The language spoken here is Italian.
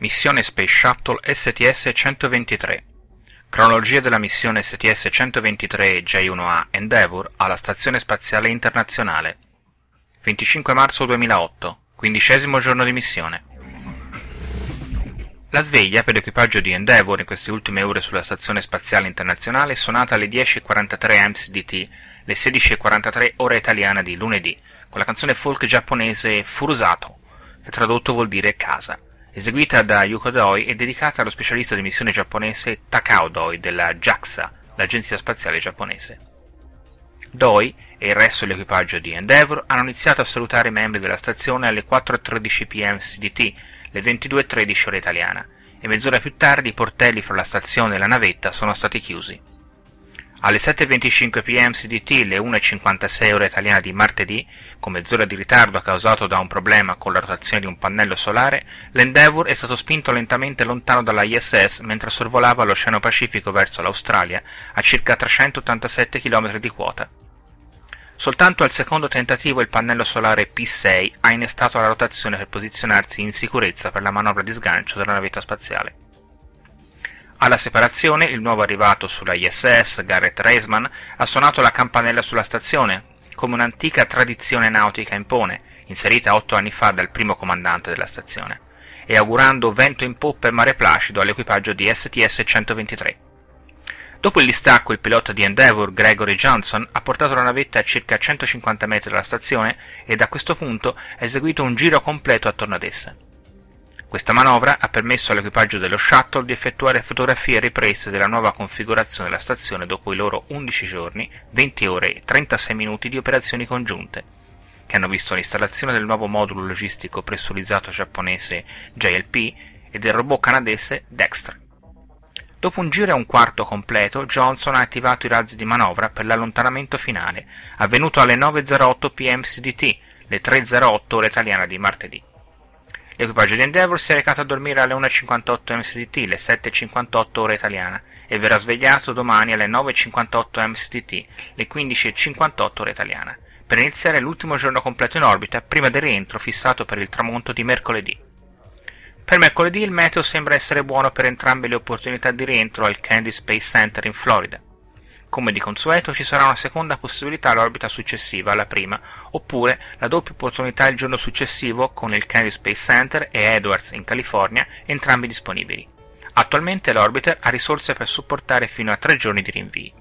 Missione Space Shuttle STS-123 Cronologia della missione STS-123 J1A Endeavour alla Stazione Spaziale Internazionale. 25 marzo 2008, quindicesimo giorno di missione. La sveglia per l'equipaggio di Endeavour in queste ultime ore sulla Stazione Spaziale Internazionale è suonata alle 10.43 MCDT, le 16.43 ora italiana di lunedì, con la canzone folk giapponese Furusato, che tradotto vuol dire casa eseguita da Yuko Doi e dedicata allo specialista di missione giapponese Takao Doi della JAXA, l'agenzia spaziale giapponese. Doi e il resto dell'equipaggio di Endeavour hanno iniziato a salutare i membri della stazione alle 4.13 pm CDT, le 22.13 ora italiana, e mezz'ora più tardi i portelli fra la stazione e la navetta sono stati chiusi. Alle 7.25 pm CDT, le 1.56 ora italiana di martedì, con mezz'ora di ritardo causato da un problema con la rotazione di un pannello solare, l'Endeavour è stato spinto lentamente lontano dalla ISS mentre sorvolava l'Oceano Pacifico verso l'Australia a circa 387 km di quota. Soltanto al secondo tentativo il pannello solare P6 ha innestato la rotazione per posizionarsi in sicurezza per la manovra di sgancio della navetta spaziale. Alla separazione, il nuovo arrivato sulla ISS, Garrett Reisman, ha suonato la campanella sulla stazione, come un'antica tradizione nautica impone, inserita otto anni fa dal primo comandante della stazione, e augurando vento in poppa e mare placido all'equipaggio di STS-123. Dopo il distacco, il pilota di Endeavour, Gregory Johnson, ha portato la navetta a circa 150 metri dalla stazione e da questo punto ha eseguito un giro completo attorno ad essa. Questa manovra ha permesso all'equipaggio dello shuttle di effettuare fotografie riprese della nuova configurazione della stazione dopo i loro 11 giorni, 20 ore e 36 minuti di operazioni congiunte, che hanno visto l'installazione del nuovo modulo logistico pressurizzato giapponese JLP e del robot canadese Dexter. Dopo un giro e un quarto completo, Johnson ha attivato i razzi di manovra per l'allontanamento finale, avvenuto alle 9.08 pm CDT, le 3.08 ora italiana di martedì. L'equipaggio di Endeavour si è recato a dormire alle 1.58 MSDT, le 7.58 ora italiana, e verrà svegliato domani alle 9.58 MSDT, le 15.58 ora italiana, per iniziare l'ultimo giorno completo in orbita prima del rientro fissato per il tramonto di mercoledì. Per mercoledì il meteo sembra essere buono per entrambe le opportunità di rientro al Kennedy Space Center in Florida. Come di consueto ci sarà una seconda possibilità all'orbita successiva alla prima, oppure la doppia opportunità il giorno successivo con il Kennedy Space Center e Edwards in California, entrambi disponibili. Attualmente l'orbiter ha risorse per supportare fino a tre giorni di rinvii.